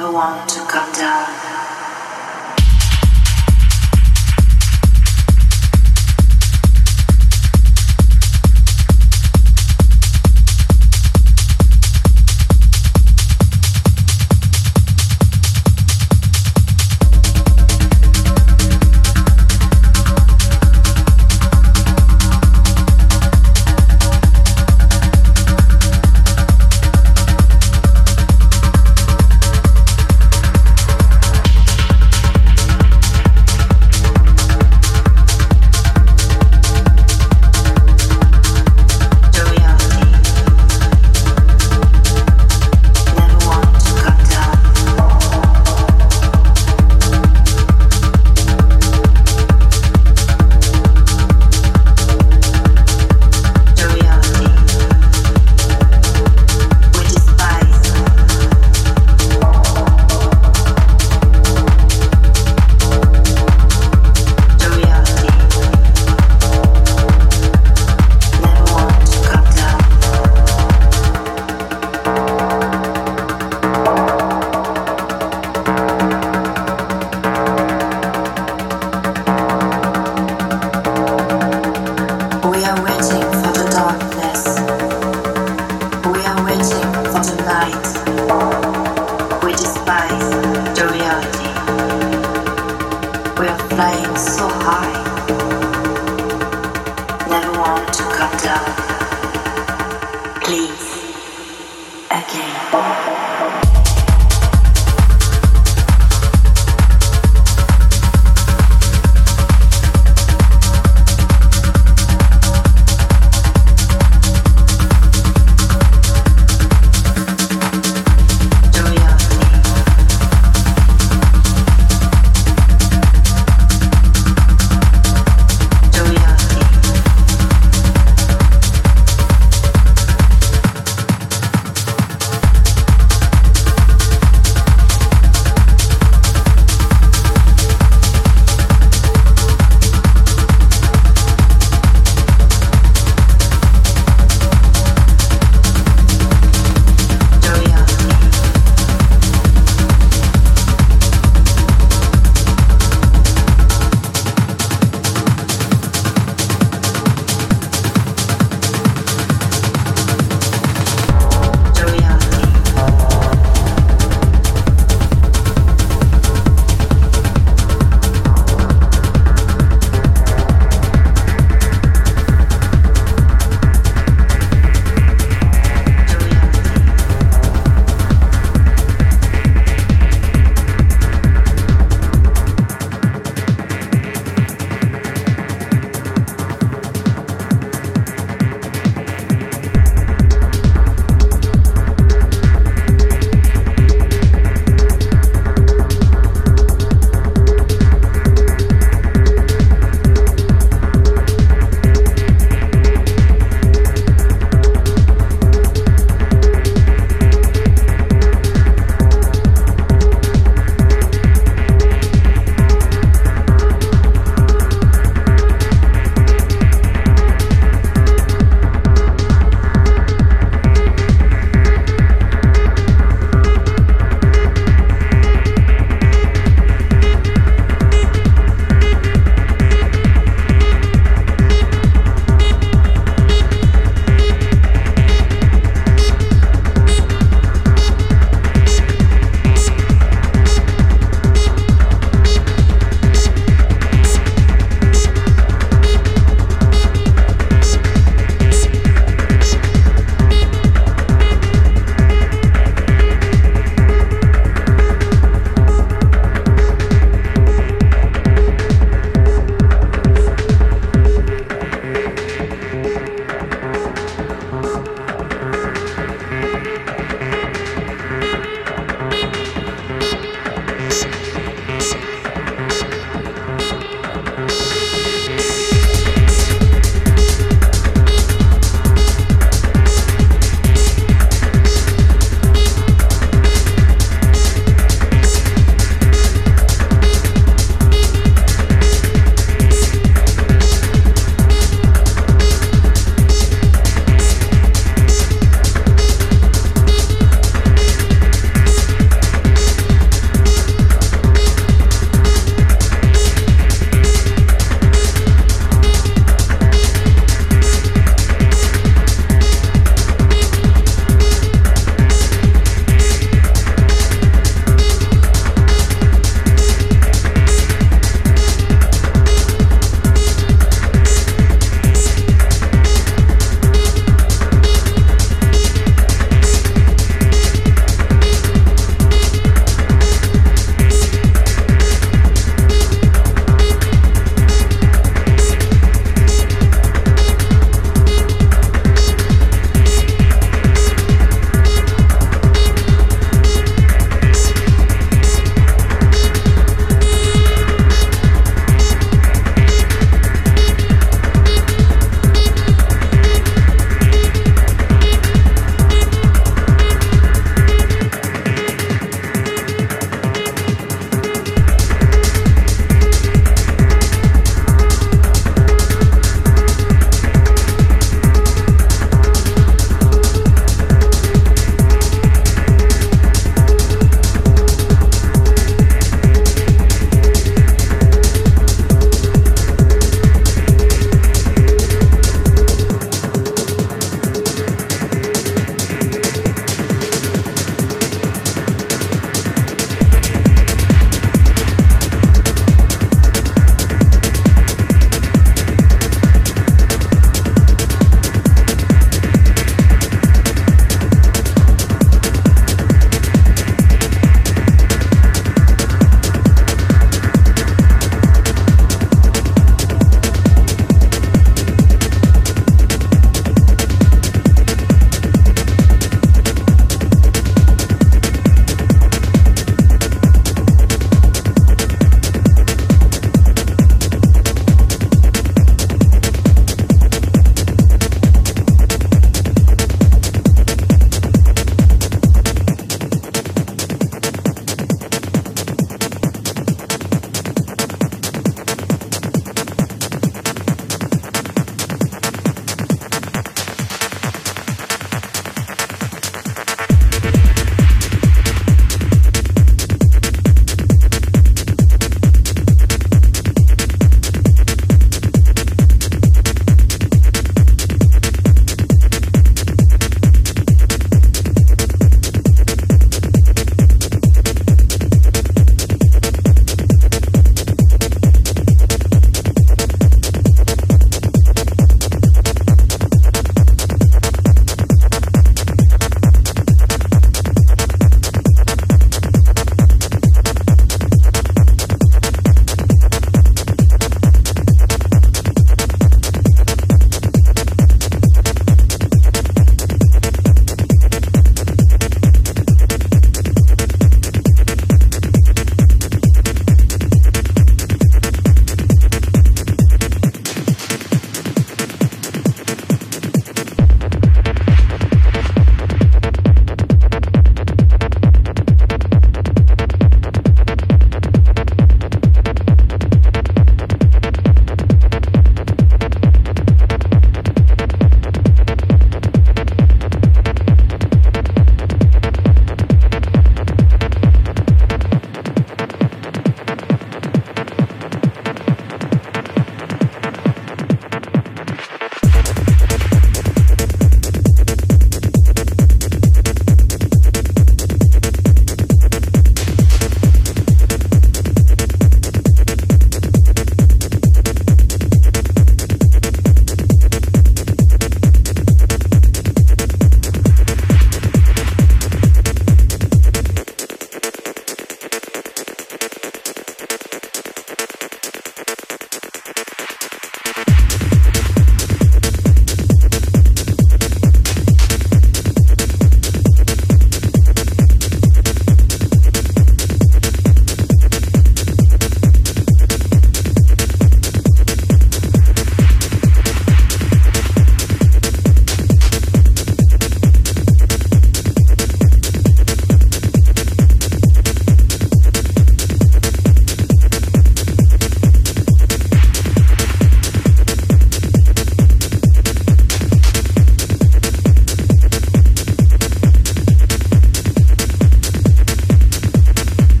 never want to come down.